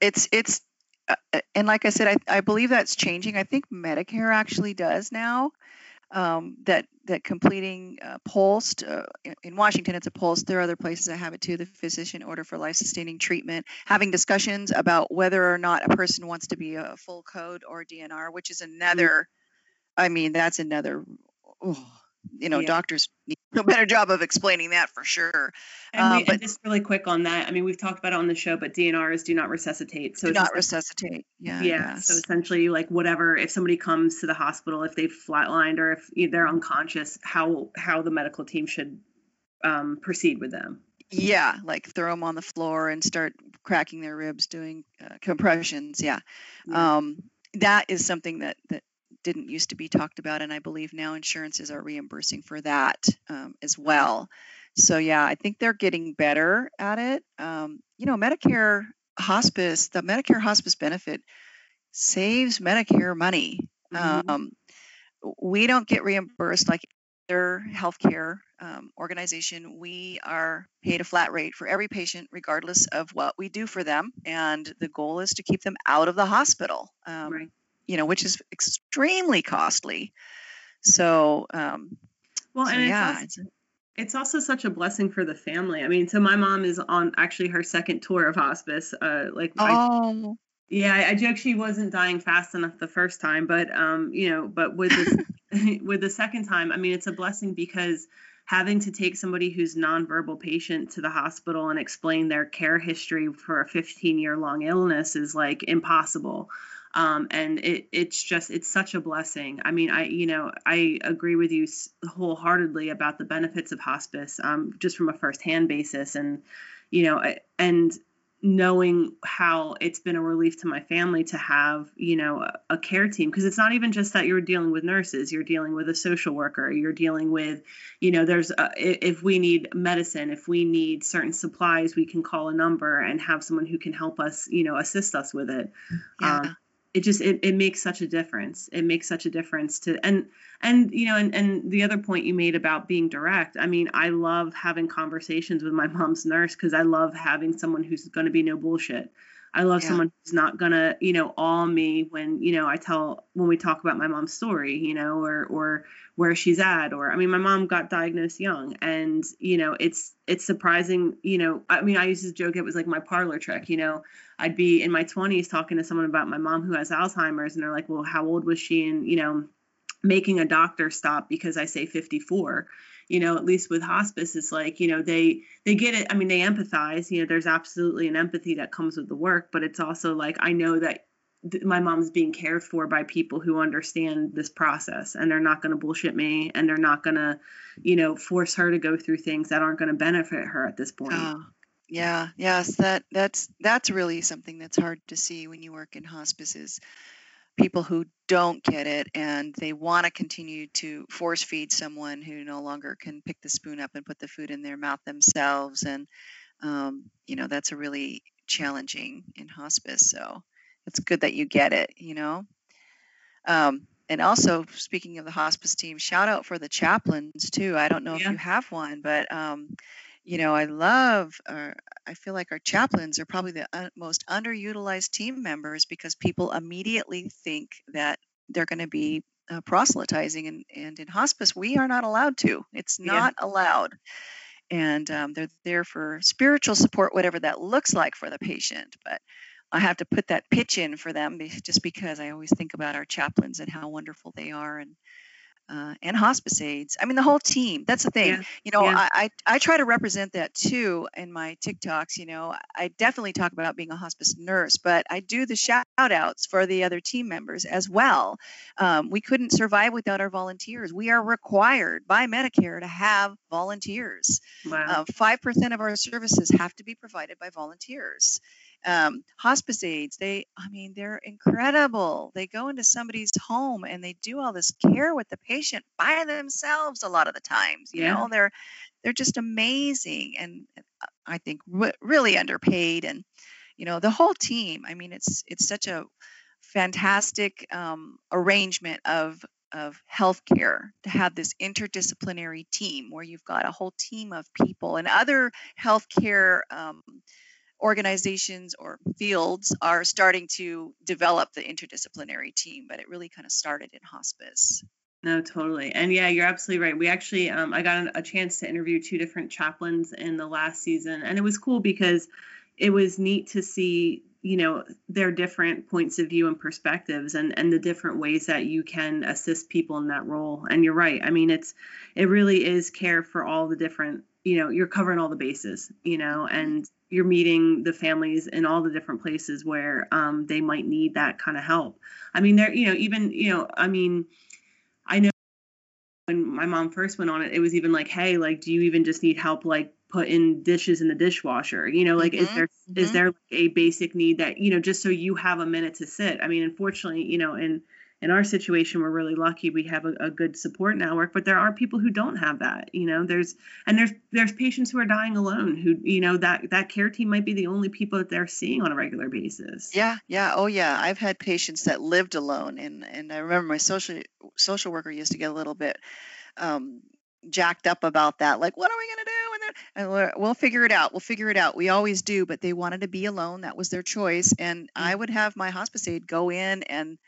it's it's uh, uh, and like I said, I, I believe that's changing. I think Medicare actually does now. Um, that that completing uh, POLST uh, in Washington, it's a POLST. There are other places that have it too. The physician order for life-sustaining treatment, having discussions about whether or not a person wants to be a full code or DNR, which is another. I mean, that's another. Oh, you know, yeah. doctors a better job of explaining that for sure. And, um, but and just really quick on that. I mean, we've talked about it on the show, but DNRs do not resuscitate. So do not resuscitate. Yeah. Yeah. So essentially, like whatever, if somebody comes to the hospital, if they've flatlined or if they're unconscious, how how the medical team should um, proceed with them. Yeah, like throw them on the floor and start cracking their ribs, doing uh, compressions. Yeah. yeah. Um, that is something that that didn't used to be talked about, and I believe now insurances are reimbursing for that um, as well. So yeah, I think they're getting better at it. Um, you know, Medicare hospice, the Medicare hospice benefit saves Medicare money. Mm-hmm. Um, we don't get reimbursed like other healthcare um, organization. We are paid a flat rate for every patient, regardless of what we do for them, and the goal is to keep them out of the hospital. Um, right you know, which is extremely costly. So, um, well, so, and it's, also, it's, it's, also such a blessing for the family. I mean, so my mom is on actually her second tour of hospice. Uh, like, oh. I, yeah, I, I joke she wasn't dying fast enough the first time, but um, you know, but with this, with the second time, I mean, it's a blessing because having to take somebody who's nonverbal patient to the hospital and explain their care history for a 15 year long illness is like impossible um, and it, it's just it's such a blessing. I mean i you know i agree with you wholeheartedly about the benefits of hospice um, just from a firsthand basis. And you know and knowing how it's been a relief to my family to have you know a, a care team because it's not even just that you're dealing with nurses you're dealing with a social worker you're dealing with you know there's a, if we need medicine if we need certain supplies we can call a number and have someone who can help us you know assist us with it. Yeah. Um, it just it, it makes such a difference. It makes such a difference to and and you know and, and the other point you made about being direct i mean i love having conversations with my mom's nurse because i love having someone who's going to be no bullshit i love yeah. someone who's not going to you know awe me when you know i tell when we talk about my mom's story you know or or where she's at or i mean my mom got diagnosed young and you know it's it's surprising you know i mean i used to joke it was like my parlor trick you know. I'd be in my 20s talking to someone about my mom who has alzheimer's and they're like well how old was she? And you know making a doctor stop because i say 54 you know at least with hospice it's like you know they they get it i mean they empathize you know there's absolutely an empathy that comes with the work but it's also like i know that my mom's being cared for by people who understand this process and they're not going to bullshit me and they're not going to you know force her to go through things that aren't going to benefit her at this point. Oh, yeah yes that that's that's really something that's hard to see when you work in hospices people who don't get it and they want to continue to force feed someone who no longer can pick the spoon up and put the food in their mouth themselves and um, you know that's a really challenging in hospice so it's good that you get it, you know. Um, and also, speaking of the hospice team, shout out for the chaplains too. I don't know yeah. if you have one, but um, you know, I love. Our, I feel like our chaplains are probably the most underutilized team members because people immediately think that they're going to be uh, proselytizing, and, and in hospice, we are not allowed to. It's not yeah. allowed. And um, they're there for spiritual support, whatever that looks like for the patient. But I have to put that pitch in for them just because I always think about our chaplains and how wonderful they are and uh, and hospice aides. I mean, the whole team. That's the thing. Yeah. You know, yeah. I, I, I try to represent that too in my TikToks. You know, I definitely talk about being a hospice nurse, but I do the shout outs for the other team members as well. Um, we couldn't survive without our volunteers. We are required by Medicare to have volunteers. Wow. Uh, five percent of our services have to be provided by volunteers um, hospice aides they i mean they're incredible they go into somebody's home and they do all this care with the patient by themselves a lot of the times you yeah. know they're they're just amazing and uh, i think re- really underpaid and you know the whole team i mean it's it's such a fantastic um, arrangement of of healthcare to have this interdisciplinary team where you've got a whole team of people and other healthcare um, organizations or fields are starting to develop the interdisciplinary team, but it really kind of started in hospice. No, totally. And yeah, you're absolutely right. We actually, um, I got a chance to interview two different chaplains in the last season, and it was cool because it was neat to see, you know, their different points of view and perspectives, and and the different ways that you can assist people in that role. And you're right. I mean, it's it really is care for all the different, you know, you're covering all the bases, you know, and you're meeting the families in all the different places where um, they might need that kind of help. I mean, there, you know, even you know, I mean I know when my mom first went on it, it was even like, hey, like, do you even just need help, like, putting dishes in the dishwasher? You know, like, mm-hmm. is there mm-hmm. is there like a basic need that you know, just so you have a minute to sit? I mean, unfortunately, you know, in in our situation we're really lucky we have a, a, good support network but there are people who don't have that you know? There's and there's there's patients who are dying alone who you know that that care team might be the only people that they're seeing on a regular basis. Yeah yeah oh yeah. I've had patients that lived alone and and i remember my social social worker used to get a little bit um, jacked up about that like what are we going to do? And, then, and we'll figure it out we'll figure it out. We always do but they wanted to be alone that was their choice and mm-hmm. i would have my hospice aide go in and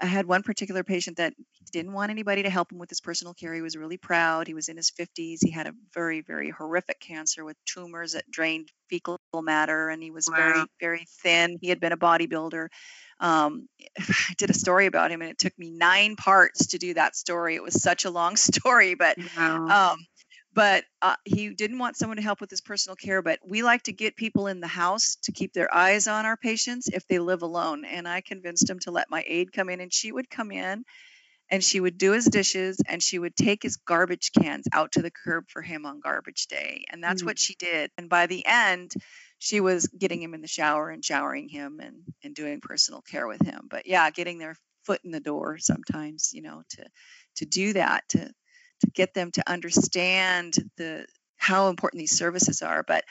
I had one particular patient that didn't want anybody to help him with his personal care. He was really proud. He was in his 50s. He had a very, very horrific cancer with tumors that drained fecal matter, and he was wow. very, very thin. He had been a bodybuilder. Um, I did a story about him, and it took me nine parts to do that story. It was such a long story, but wow. um, but uh, he didn't want someone to help with his personal care but we like to get people in the house to keep their eyes on our patients if they live alone and i convinced him to let my aide come in and she would come in and she would do his dishes and she would take his garbage cans out to the curb for him on garbage day and that's mm-hmm. what mm. she did and by the end she was getting him in the shower and showering him and and doing personal care with him but yeah getting their foot in the door sometimes you know to to do that to to get them to understand the how important these services are. But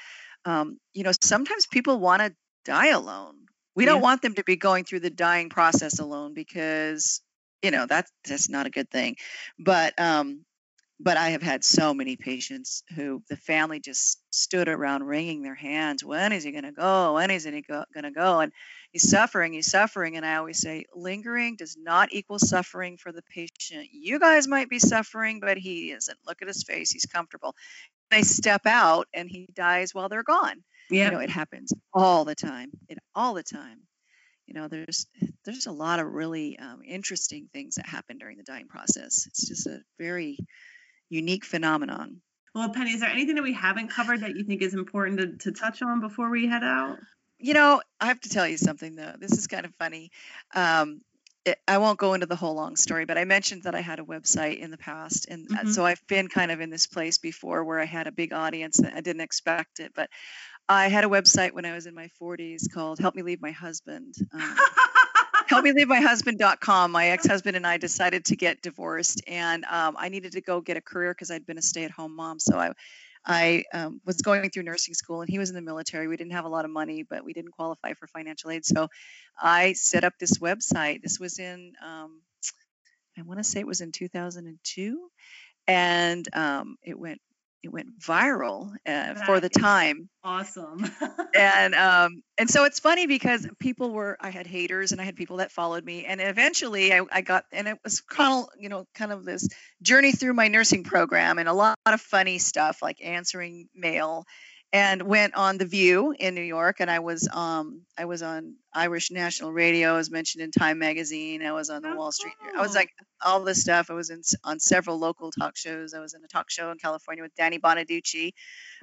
um, you know, sometimes people want to die alone. We don't want them to be going through the dying process alone because you know that's that's not a good thing. But um, but I have had so many patients who the family just stood around wringing their hands. When is he going to go? When is he going to go? And he's suffering, he's suffering. And I always say, lingering does not equal suffering for the patient. You guys might be suffering, but he isn't. Look at his face, he's comfortable. They step out and he dies while they're gone. Yeah. You know, it happens all the time. It all the time. You know, there's there's a lot of really um, interesting things that happen during the dying process. It's just a very unique phenomenon. Well, Penny, is there anything that we haven't covered that you think is important to, to touch on before we head out? You know, I have to tell you something though. This is kind of funny. Um, it, I won't go into the whole long story, but I mentioned that I had a website in the past, and uh, mm-hmm. so I've been kind of in this place before where I had a big audience. And I didn't expect it, but I had a website when I was in my 40s called "Help Me Leave My Husband." Um, help me leave my husband.com. My ex husband and I decided to get divorced, and um, I needed to go get a career because I'd been a stay at home mom. So I, I um, was going through nursing school, and he was in the military. We didn't have a lot of money, but we didn't qualify for financial aid. So I set up this website. This was in, um, I want to say it was in 2002, and um, it went it went viral uh, for the time. Awesome. and um, and so it's funny because people were I had haters and I had people that followed me, and eventually I, I got and it was kind of you know kind of this journey through my nursing program and a lot of funny stuff like answering mail and went on the View in New York, and I was um I was on Irish National Radio. I was mentioned in Time Magazine. I was on the oh, Wall Street. I was like all this stuff. I was in on several local talk shows. I was in a talk show in California with Danny Bonaduce.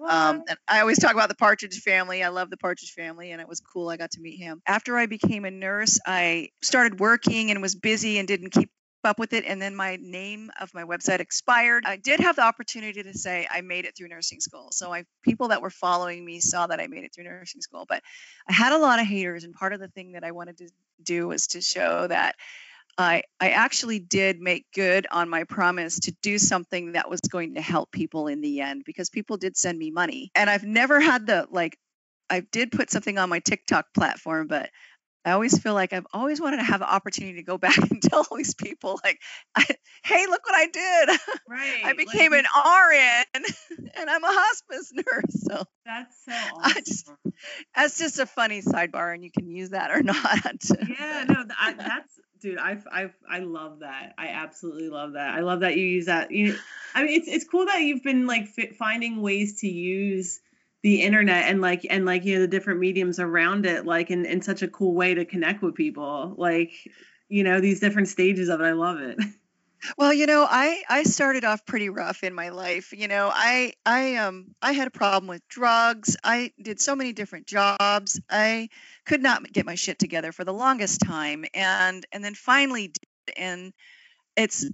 Um, and I always talk about the Partridge Family. I love the Partridge Family, and it was cool. I got to meet him. After I became a nurse, I started working and was busy and didn't keep up with it and then my name of my website expired. I did have the opportunity to say i made it through nursing school. So I, people that were following me saw that i made it through nursing school but i had a lot of haters and part of the thing that i wanted to do was to show that I, I actually did make good on my promise to do something that was going to help people in the end because people did send me money. And i've never had the like i did put something on my tiktok platform but I always feel like I've always wanted to have the opportunity to go back and tell all these people, like, hey, look what I did. Right. I became like, an RN and I'm a hospice nurse. So that's so awesome. Just, that's just a funny sidebar, and you can use that or not. yeah, no, I, that's dude. I I I love that. I absolutely love that. I love that you use that. You, I mean, it's it's cool that you've been like finding ways to use the internet and like and like you know the different mediums around it like in, in such a cool way to connect with people like you know these different stages of it i love it. Well you know i i started off pretty rough in my life you know i i um i had a problem with drugs i did so many different jobs i could not get my shit together for the longest time and and then finally did and it's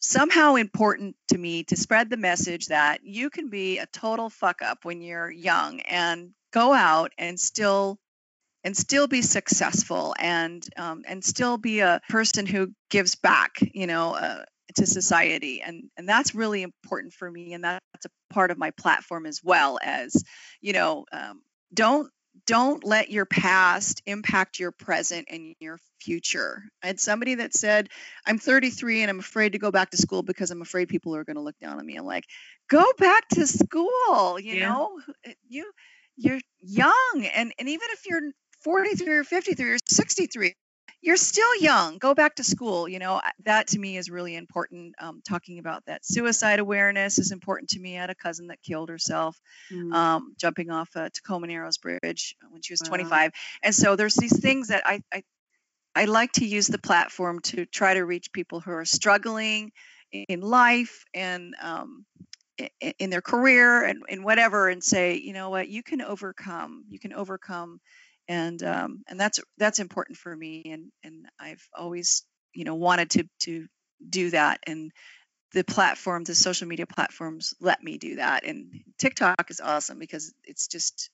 somehow important to me to spread the message that you can be a total fuck up when you're young and go out and still and still be successful and um, and still be a person who gives back you know uh, to society. And and that's really important for me and that's a part of my platform as well as you know um, don't don't let your past impact your present and your future. I had somebody that said, I'm 33 and I'm afraid to go back to school because I'm afraid people are going to look down on me. I'm like, go back to school, you yeah. know? You you're young and and even if you're 43 or 53 or 63, you're still young. Go back to school you know that to me is really important um, talking about that. Suicide awareness is important to me. I had a cousin that killed herself mm. um, jumping off a tacoma narrows bridge when she was wow. 25 and so there's these things that I, I i like to use the platform to try to reach people who are struggling in life and um, in their career and, and whatever and say you know what? You can overcome. You can overcome and um, and that's that's important for me and and I've always you know wanted to to do that and the platform the social media platforms let me do that and TikTok is awesome because it's just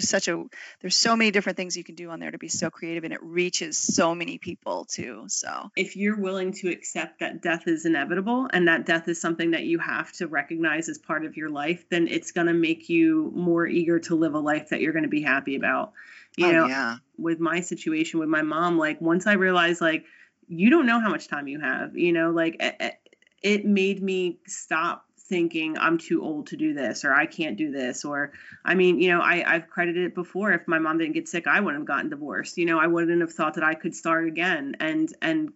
such a there's so many different things you can do on there to be so creative and it reaches so many people too so. If you're willing to accept that death is inevitable and that death is something that you have to recognize as part of your life then it's going to make you more eager to live a life that you're going to be happy about you oh, know yeah. with my situation with my mom like once i realized like you don't know how much time you have you know like it, it made me stop thinking i'm too old to do this or i can't do this or i mean you know I, i've credited it before if my mom didn't get sick i wouldn't have gotten divorced you know i wouldn't have thought that i could start again and and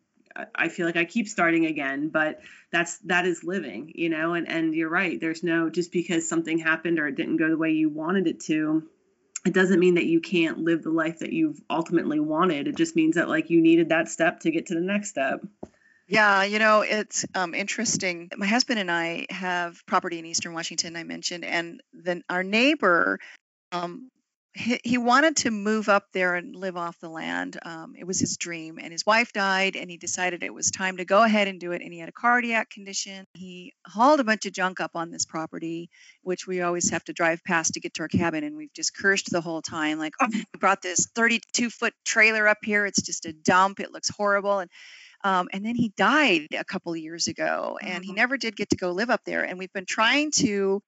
I feel like I keep starting again, but that's that is living, you know. And and you're right. There's no just because something happened or it didn't go the way you wanted it to, it doesn't mean that you can't live the life that you've ultimately wanted. It just means that like you needed that step to get to the next step. Yeah, you know, it's um, interesting. My husband and I have property in Eastern Washington, I mentioned, and then our neighbor um, he, he wanted to move up there and live off the land. Um, it was his dream, and his wife died, and he decided it was time to go ahead and do it. And he had a cardiac condition. He hauled a bunch of junk up on this property, which we always have to drive past to get to our cabin, and we've just cursed the whole time. Like, oh, we brought this 32 foot trailer up here. It's just a dump. It looks horrible. And um, and then he died a couple of years ago, and he mm-hmm. never did get to go live up there. And we've been trying to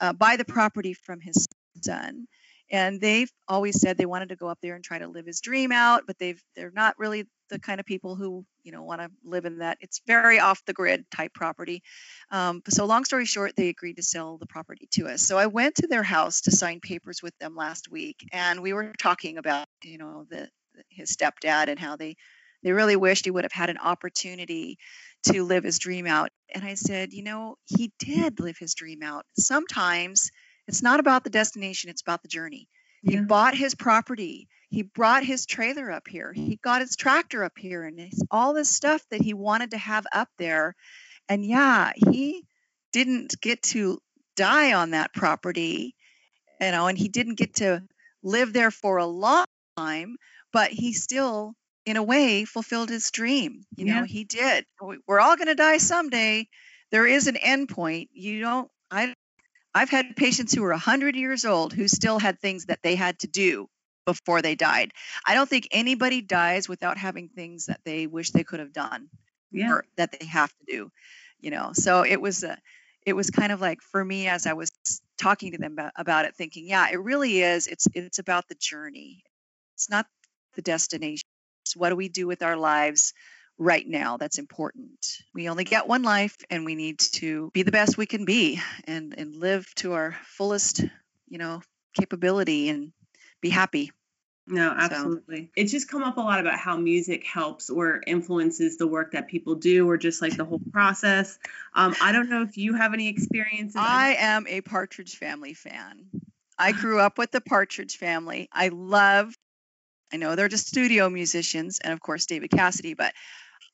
uh, buy the property from his son and they've always said they wanted to go up there and try to live his dream out but they've they're not really the kind of people who you know want to live in that it's very off the grid type property. Um, so long story short they agreed to sell the property to us. So i went to their house to sign papers with them last week and we were talking about you know the his stepdad and how they they really wished he would have had an opportunity to live his dream out. And i said you know he did live his dream out. Sometimes it's not about the destination, it's about the journey. He yeah. bought his property. He brought his trailer up here. He got his tractor up here and all this stuff that he wanted to have up there. And yeah, he didn't get to die on that property, you know, and he didn't get to live there for a long time, but he still, in a way, fulfilled his dream. You know, he did. We're all going to die someday. There is an end point. You don't, I I've had patients who are 100 years old who still had things that they had to do before they died. I don't think anybody dies without having things that they wish they could have done yeah. or that they have to do, you know. So it was a it was kind of like for me as I was talking to them about, about it thinking, yeah, it really is it's it's about the journey. It's not the destination. So what do we do with our lives right now that's important? We only get one life and we need to be the best we can be and, and live to our fullest, you know, capability and be happy. No, absolutely. So. It's just come up a lot about how music helps or influences the work that people do, or just like the whole process. Um, I don't know if you have any experiences. I am a Partridge Family fan. I grew up with the Partridge Family. I love. I know they're just studio musicians, and of course David Cassidy, but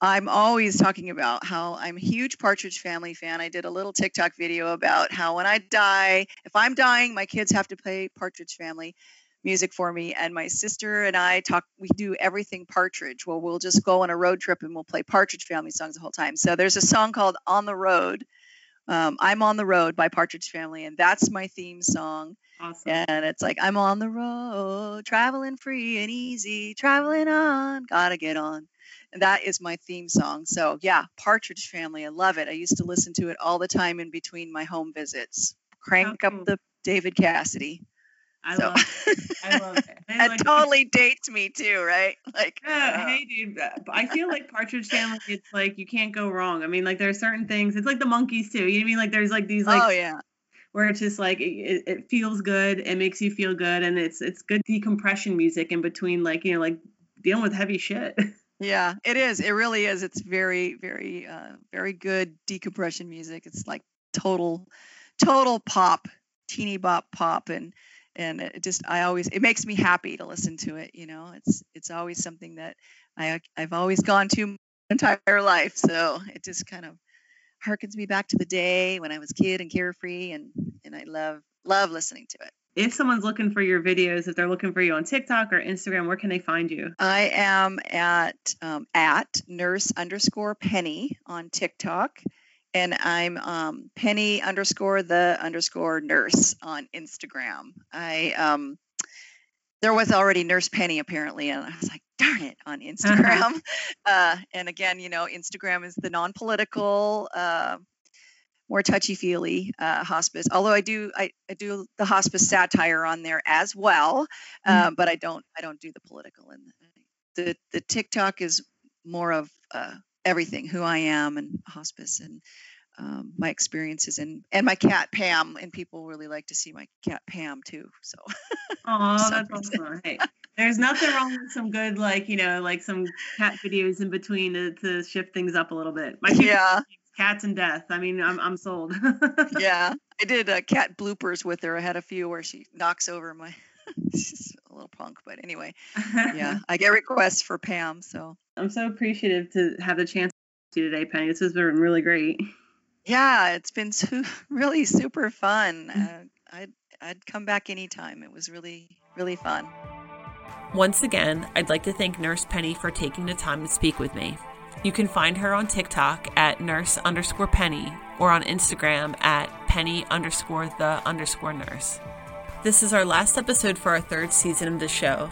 I'm always talking about how I'm a huge Partridge Family fan. I did a little TikTok video about how when I die, if I'm dying, my kids have to play Partridge Family music for me. And my sister and i talk we do everything partridge. Well we'll just go on a road trip and we'll play partridge family songs the whole time. So there's a song called on the road um, i'm on the road by partridge family. And that's my theme song. Awesome. and it's like i'm on the road traveling free and easy traveling on gotta get on and that is my theme song so yeah partridge family i love it i used to listen to it all the time in between my home visits crank up the david cassidy I so. love it. I love it. that like, totally dates me too, right? Like, yeah, uh, hey, dude. I feel like Partridge Family. It's like you can't go wrong. I mean, like there are certain things. It's like the Monkees too. You know what I mean? Like there's like these like. Oh yeah. Where it's just like it, it feels good, it makes you feel good, and it's it's good decompression music in between, like you know, like dealing with heavy shit. Yeah, it is. It really is. It's very, very, uh, very good decompression music. It's like total, total pop, teeny bop pop, and and it just I always it makes me happy to listen to it. You know, it's it's always something that I I've always gone to my entire life. So it just kind of harkens me back to the day when I was kid and carefree, and and I love love listening to it. If someone's looking for your videos, if they're looking for you on TikTok or Instagram, where can they find you? I am at um, at nurse underscore penny on TikTok and I'm um, Penny underscore the underscore nurse on Instagram. I um, there was already Nurse Penny apparently, and I was like, darn it, on Instagram. uh, and again, you know, Instagram is the non-political, uh, more touchy-feely uh, hospice. Although I do, I, I, do the hospice satire on there as well, mm-hmm. but I don't, I don't do the political. And the the TikTok is more of uh, everything who I am and hospice and um, my experiences and and my cat Pam and people really like to see my cat Pam too. So. Oh, that's awesome! Hey, there's nothing wrong with some good like you know like some cat videos in between to, to shift things up a little bit. My yeah. Cats and death. I mean, I'm I'm sold. yeah, I did uh, cat bloopers with her. I had a few where she knocks over my. She's a little punk, but anyway, yeah, I get requests for Pam. So I'm so appreciative to have the chance to today, Penny. This has been really great. Yeah, it's been su- really super fun. Mm. Uh, I'd, I'd come back anytime. It was really, really fun. Once again, I'd like to thank Nurse Penny for taking the time to speak with me. You can find her on TikTok at nurse underscore penny or on Instagram at penny underscore the underscore nurse. This is our last episode for our third season of the show.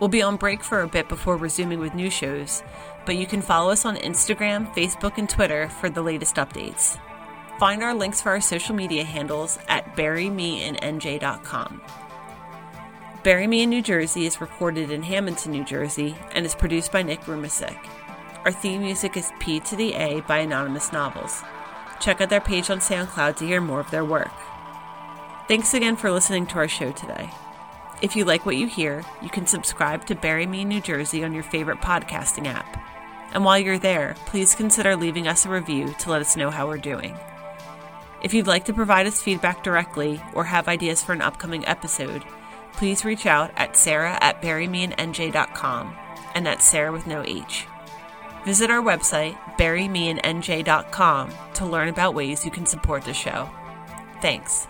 We'll be on break for a bit before resuming with new shows, but you can follow us on Instagram, Facebook, and Twitter for the latest updates. Find our links for our social media handles at burymeinNJ.com. Bury Me in New Jersey is recorded in Hamilton, New Jersey, and is produced by Nick Rumasick. Our theme music is P to the A by Anonymous Novels. Check out their page on SoundCloud to hear more of their work. Thanks again for listening to our show today. If you like what you hear, you can subscribe to Bury Me New Jersey on your favorite podcasting app. And while you're there, please consider leaving us a review to let us know how we're doing. If you'd like to provide us feedback directly or have ideas for an upcoming episode, please reach out at sara at burymeinNJ.com, and that's Sara with no H. Visit our website, burymeinNJ.com, to learn about ways you can support the show. Thanks.